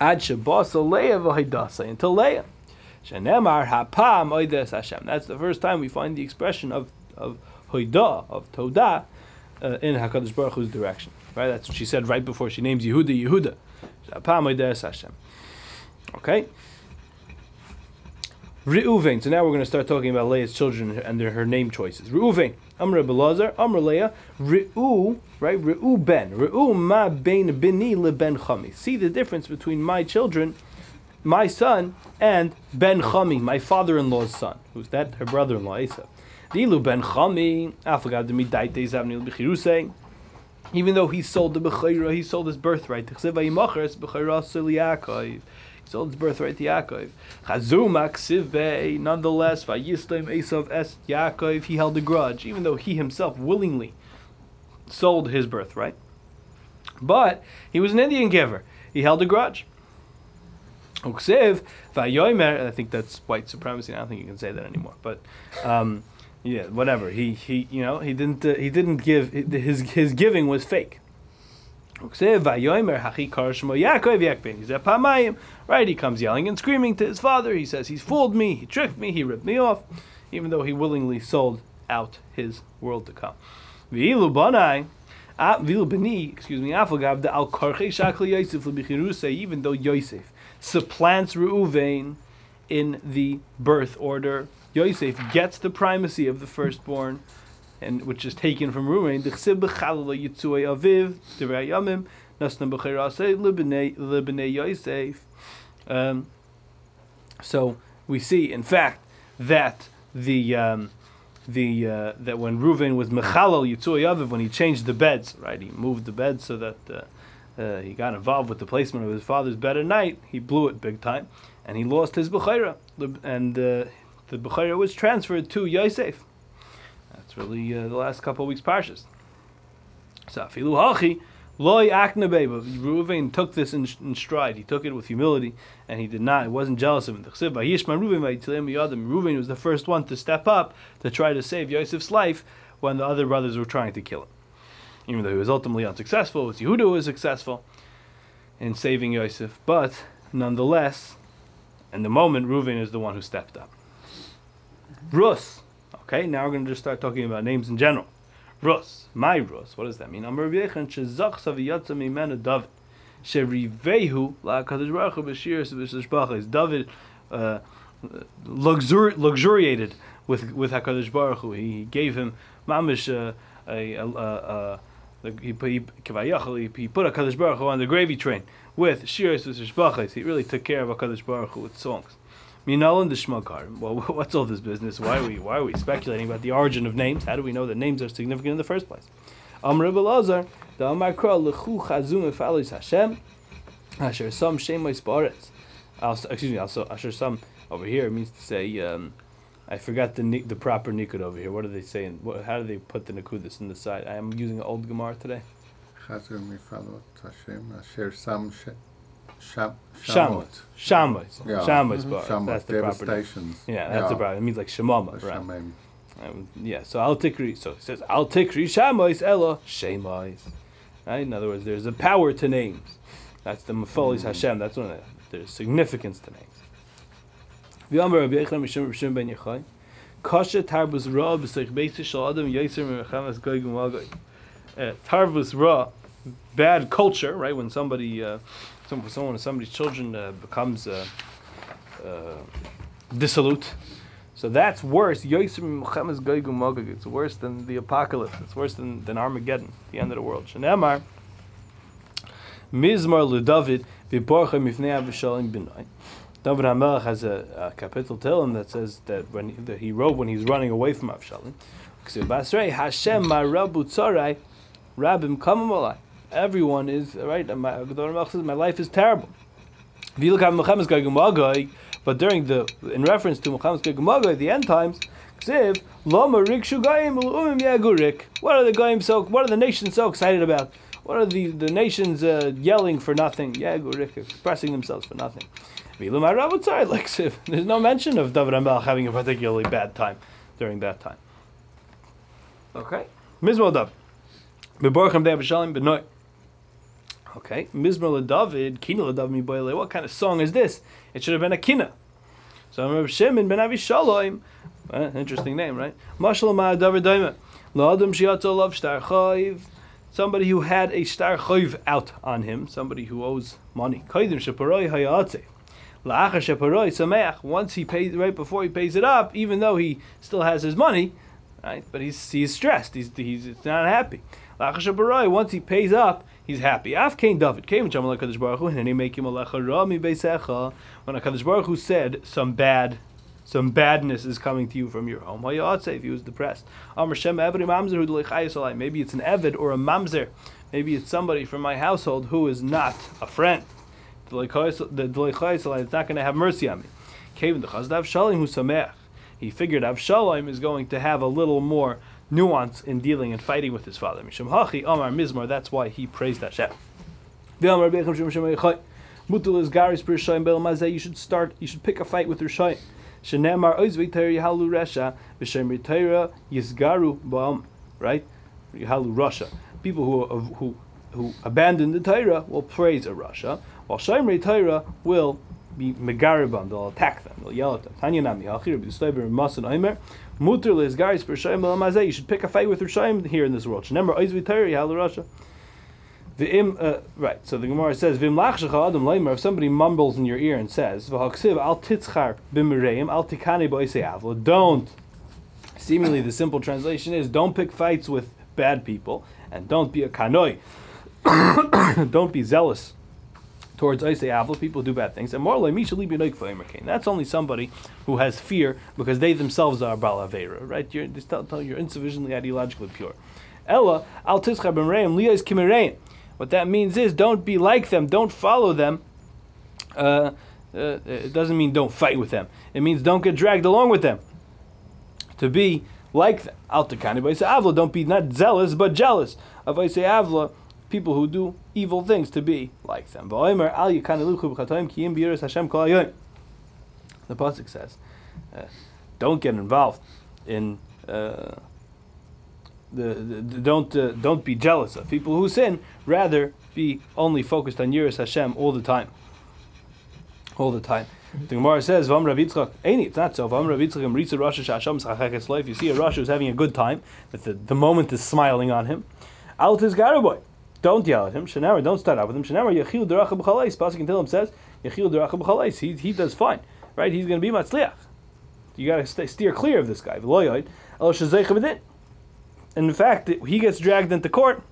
Ad Shabasa Leah V'Haidasa, until Leah. Shenemar Hapam Oides Hashem. That's the first time we find the expression of, of Hoidah, of Todah, uh, in HaKadosh Baruch Hu's direction. Right? That's what she said right before she names Yehuda Yehuda. Hapam Oides Hashem. Okay? Reuven. So now we're going to start talking about Leah's children and their, her name choices. Reuven. Amr Belazar. Amr Leah. Reu. Right? Reu ben. Reu ma ben bini le ben chami. See the difference between my children, my son, and ben chami, my father-in-law's son. Who's that? Her brother-in-law, Esav. Dilu ben chami. Afagav de midaite zavnil b'chirusei. Even though he sold the bechira, he sold his birthright. Sold his birthright to Yaakov. Ksive, nonetheless, vayislim Esav es Yaakov, he held a grudge, even though he himself willingly sold his birthright. But he was an Indian giver. He held a grudge. Uksiv, vayomer, I think that's white supremacy. I don't think you can say that anymore. But um, *laughs* yeah, whatever. He he, you know, he didn't uh, he didn't give his his giving was fake. Right, he comes yelling and screaming to his father. He says he's fooled me, he tricked me, he ripped me off, even though he willingly sold out his world to come. Excuse me, al even though Yosef supplants Reuven in the birth order, Yosef gets the primacy of the firstborn, and which is taken from Reuven. D'chsib b'chalala yitzuei aviv, divrei yamim, nasna b'chirasei libnei Yosef. Um, so we see, in fact, that the um, the uh, that when Reuven was mechalal yitzui aviv, when he changed the beds, right, he moved the bed so that uh, uh, he got involved with the placement of his father's bed at night. He blew it big time, and he lost his bechira, and uh, the bechira was transferred to Yosef. That's really uh, the last couple of weeks parshas. So afilu hachi. Loy aknabe, but Reuven took this in, in, stride. He took it with humility, and he did not. He wasn't jealous of him. Reuven was the first one to step up to try to save Yosef's life when the other brothers were trying to kill him. Even though he was ultimately unsuccessful, it was Yehuda who was successful in saving Yosef. But nonetheless, in the moment, Reuven is the one who stepped up. Rus. Okay, now we're going to just start talking about names in general. Rus, my Rus. What does that mean? Amar Yechon shezach saviyatza mimenu David. Sherivehu la Kadosh Baruch Hu b'shir b'shishbachas. David uh, luxuri- luxuriated with with Hakadosh Baruch Hu. He gave him mamish uh, a, a, a, a he, put, he, he put Hakadosh Baruch Hu on the gravy train with shiras v'shishbachas. He really took care of Hakadosh Baruch Hu with songs. Minalin the Shmagar. Well, *laughs* what's all this business? Why are we why are we speculating about the origin of names? How do we know that names are significant in the first place? Amr Belazar, the Amar Kra Lechu Chazum Efalis Hashem, Asher Sam Shemois Baretz. Excuse me, also Asher Sam over here means to say. Um, I forgot the the proper nikud over here. What do they say? In, what, how do they put the nikudis in the side? I am using an old Gemara today.
Chazum Efalos Hashem Asher Sam Sham,
Shamot. Shamot.
Yeah.
Shamot.
Mhm.
bar.
Shamot,
That's the proper name. Yeah, that's the proper. It means like Shemama, right? Um, yeah, so Al Tikri. So it says Al Tikri Shamois Ella Shemois. Right? In other words, there's a power to names. That's the Mafolis Hashem. That's one of the, there's significance to names. V'amar Rabbi Yechon Mishum Rishim Ben Yechai. Kasha tarbus ra b'seich beisish shal adam yoser mechamas goy gumagoi. Tarbus ra, bad culture, right? When somebody, uh, some, someone, somebody's children uh, becomes uh, uh, dissolute. So that's worse. It's worse than the apocalypse. It's worse than, than Armageddon, the end of the world. Shenemar. Mizmar LeDavid v'porcha mifnei Avshalom b'nai. David HaMelech has a, a capital Tehillim that says that when he, that he wrote when he was running away from Avshalom. Hashem marabu tzarai rabim kamam Everyone is right. My, says my life is terrible. If you look at Muhammad's Gagumagoi, but during the in reference to Muhammad's Gagumagoi, the end times, Ksiv, Lama Rikshu Goyim Umim Yagurik. What are the Goyim so what are the nations so excited about? What are the, the nations uh, yelling for nothing? Yagurik, expressing themselves for nothing. Like Ksiv. *laughs* There's no mention of David Melech having a particularly bad time during that time. Okay. Mizmal David. Beborchem de Avshalom Benoit. Okay. Mizmal David, Kina David Miboile. What kind of song is this? It should have been a kina. So Rav Shimon ben Avishalom, uh, interesting name, right? Mashal ma davar daima. La'adam shiatzo lav shtar chayv. Somebody who had a star chayv out on him, somebody who owes money. Kaidim sheparoi sameach. Once he pays, right before he pays it up, even though he still has his money, right? But he's he's stressed. He's he's not happy. Once he pays up, he's happy. Af kain David came to Kadosh Baruch Hu, and he make him a lecha ra mi beisecha. When Hakadosh Baruch Hu said some bad, some badness is coming to you from your home, if he was depressed. Amr Shem Eved Mamzer Hu D'Leichayis Maybe it's an Eved or a Mamzer. Maybe it's somebody from my household who is not a friend. The D'Leichayis is not going to have mercy on me. Kevin the Chazdav Shalim Hu Sameach. He figured Avshalom is going to have a little more nuance in dealing and fighting with his father. Mishum Hachi Amar Mizmar. That's why he praised Hashem. Shem Shem. Mutul is garis per Rishayim bel mazeh. You should start. You should pick a fight with Rishayim. Shenemar oiz v'teir yahalu resha v'shem v'teira yisgaru ba'am. Right, yahalu rasha. People who who who abandon the Torah will praise a rasha, while Shemrei Torah will be megaribam. They'll attack them. They'll yell at them. Tanya nami hachir b'dustayber masan oimer. Mutter is garis per Rishayim bel. You should pick a fight with Rishayim here in this world. Shenemar oiz v'teir yahalu rasha. V'im, uh, right, so the Gemara says, V'im lachshecha adam leimer, if somebody mumbles in your ear and says, V'haksiv al titzchar b'mireim, al tikane b'oisei avla, don't. Seemingly the simple translation is, don't pick fights with bad people, and don't be a kanoi. *coughs* don't be zealous towards Isai Avla, people do bad things. And That's only somebody who has fear because they themselves are Balavera, right? You're, just tell you're insufficiently ideologically pure. Ella, al titzchar b'mireim, liyas kimireim. What that means is don't be like them, don't follow them. Uh, uh, it doesn't mean don't fight with them. It means don't get dragged along with them. To be like them. Avla, don't be not zealous but jealous of Avla, people who do evil things to be like them. The pasuk says, uh, don't get involved in. Uh, the, the, don't uh, don't be jealous of people who sin. Rather, be only focused on Yiras Hashem all the time. All the time. The Gemara says, "Vam Rav Yitzchak." It's not so. Vam Rav Yitzchak Ritza Rosh Hashem life. You see a Rosh who's having a good time. That the, the moment is smiling on him. Out is Garaboy. Don't yell at him. Shanara, don't start out with him. Shanara, Yechil Deracha B'chalais. Pasuk him says, Yechil Deracha B'chalais. He he does fine, right? He's going to be Matzliach. You got to steer clear of this guy. El Shazei in fact, he gets dragged into court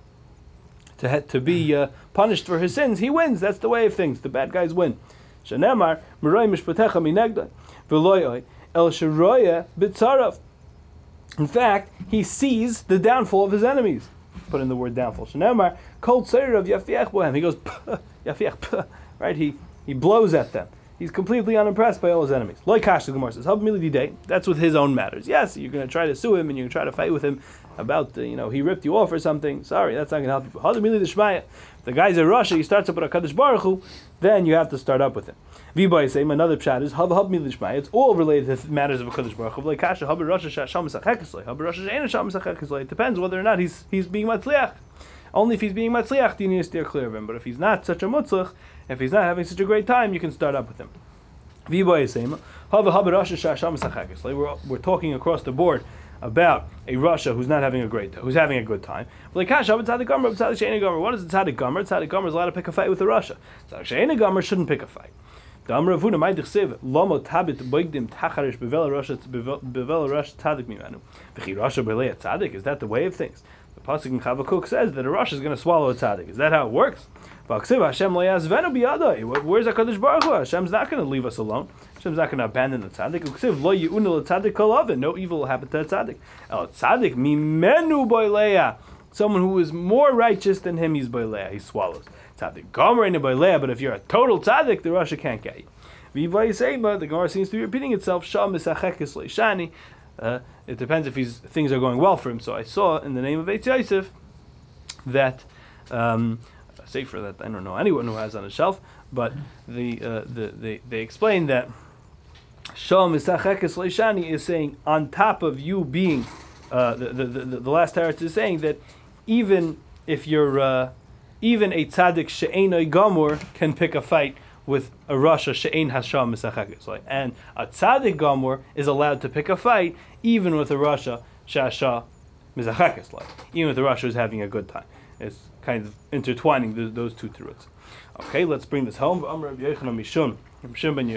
to to be uh, punished for his sins. He wins. That's the way of things. The bad guys win. Shanemar mishpatecha minegda el sharoya bitzarav. In fact, he sees the downfall of his enemies. Put in the word downfall. Shanemar kol of yafiach bohem. He goes *laughs* yafiach, right? He he blows at them. He's completely unimpressed by all his enemies. Like Kash, the Gemara says, That's with his own matters. Yes, you're going to try to sue him and you're going to try to fight with him about, the, you know, he ripped you off or something. Sorry, that's not going to help you. If the guy's in rasha, he starts up with Hakadosh Baruch Hu, then you have to start up with him. Vibai same another pshat is Hab Hab Milishmai. It's all related to matters of Hakadosh Baruch Hu. Like Kasha Hab Rosh Sham Sachekislay. Hab Rosh Sham Sachekislay. It depends whether or not he's he's being matzliach. Only if he's being matzliach do you need to steer clear of him. But if he's not such a mutzlach, if he's not having such a great time, you can start up with him. We're, we're talking across the board about a rasha who's not having a great, who's having a good time. What is the tzaddik gomer? Tzaddik gomer is allowed to pick a fight with the rasha. Tzaddik gomer shouldn't pick a fight. Is that the way of things? The pasuk in Chavakuk says that a rasha is going to swallow a tzaddik. Is that how it works? Hashem Where's Hakadosh Baruch Hu? Hashem's not going to leave us alone. Hashem's not going to abandon the tzaddik. No evil will happen to the tzaddik. El tzaddik mimenu boileya. Someone who is more righteous than him, he's boileya. He swallows. Tzaddik gomer boileya. But if you're a total tzaddik, the rasha can't get you. The Gemara seems to be repeating itself. Uh, it depends if he's things are going well for him. So I saw in the name of Eitz Yosef that um, a sefer that I don't know anyone who has on a shelf, but the uh, the they, they explain that Shalom Misachekes Leishani is saying on top of you being uh, the, the, the the last teretz is saying that even if you're uh, even a tzaddik she'enoi gamur can pick a fight with a rasha she'ein hasham misachekes. Like, and a tzaddik gamur is allowed to pick a fight even with a rasha she'asha misachekes. Like, even with the rasha who's having a good time. It's kind of intertwining the, those two truths. Okay, let's bring this home. If somebody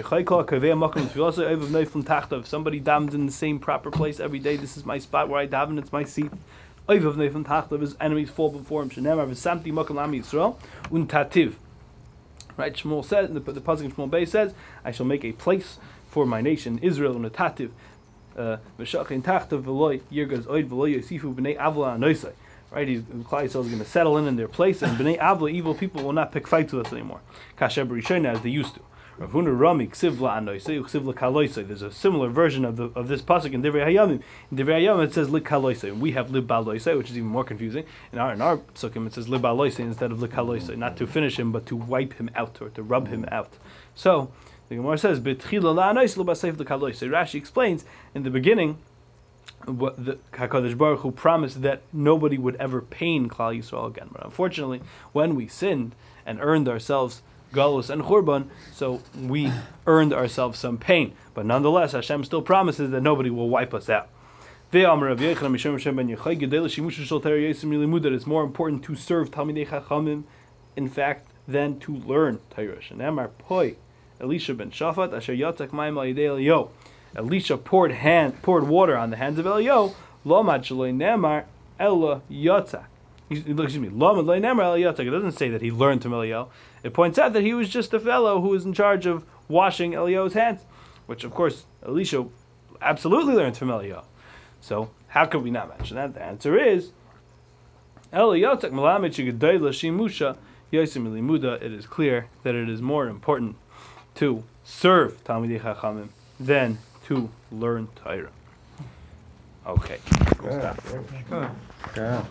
davens in the same proper place every day, this is my spot where I daven. It's my seat. His enemies fall before him. Shenemar v'samti makom lami Yisrael un tativ. Right, Shmuel says, the, the pasuk in Shmuel Bay says, "I shall make a place for my nation Israel un tativ." Uh, V'shachin avla. Right, he's Yisrael is going to settle in in their place, and b'nei avla evil people will not pick fights with us anymore. Kasher b'rishayna as they used to. There's a similar version of the of this pasuk in Divrei Hayamim. In Divrei Hayamim it says l'kaloisai, and we have libaloisai, which is even more confusing. In our in our psukim it says libaloisai instead of l'kaloisai, not to finish him but to wipe him out or to rub him out. So the Gemara says. Rashi explains in the beginning what the Hakadosh Baruch Hu promised that nobody would ever pain Klal Yisrael again. But unfortunately, when we sinned and earned ourselves galus and churban, so we earned ourselves some pain. But nonetheless, Hashem still promises that nobody will wipe us out. It's more important to serve Talmidei Chachamim, in fact, than to learn Torah. Elisha ben Shafat, asher yatzak mayim al Elisha poured hand poured water on the hands of Eliyahu. Lomad shaloi nemar ella yatzak. Excuse me. Lomad lo nemar ella yatzak. It doesn't say that he learned from Eliyahu. It points out that he was just a fellow who was in charge of washing Eliyahu's hands, which of course Elisha absolutely learned from Eliyahu. So how could we not mention that? The answer is Eliyahu malamed shigadayla shimusha yosim limuda. It is clear that it is more important to serve Talmidei Chachamim than to learn Torah. Okay.
Yeah,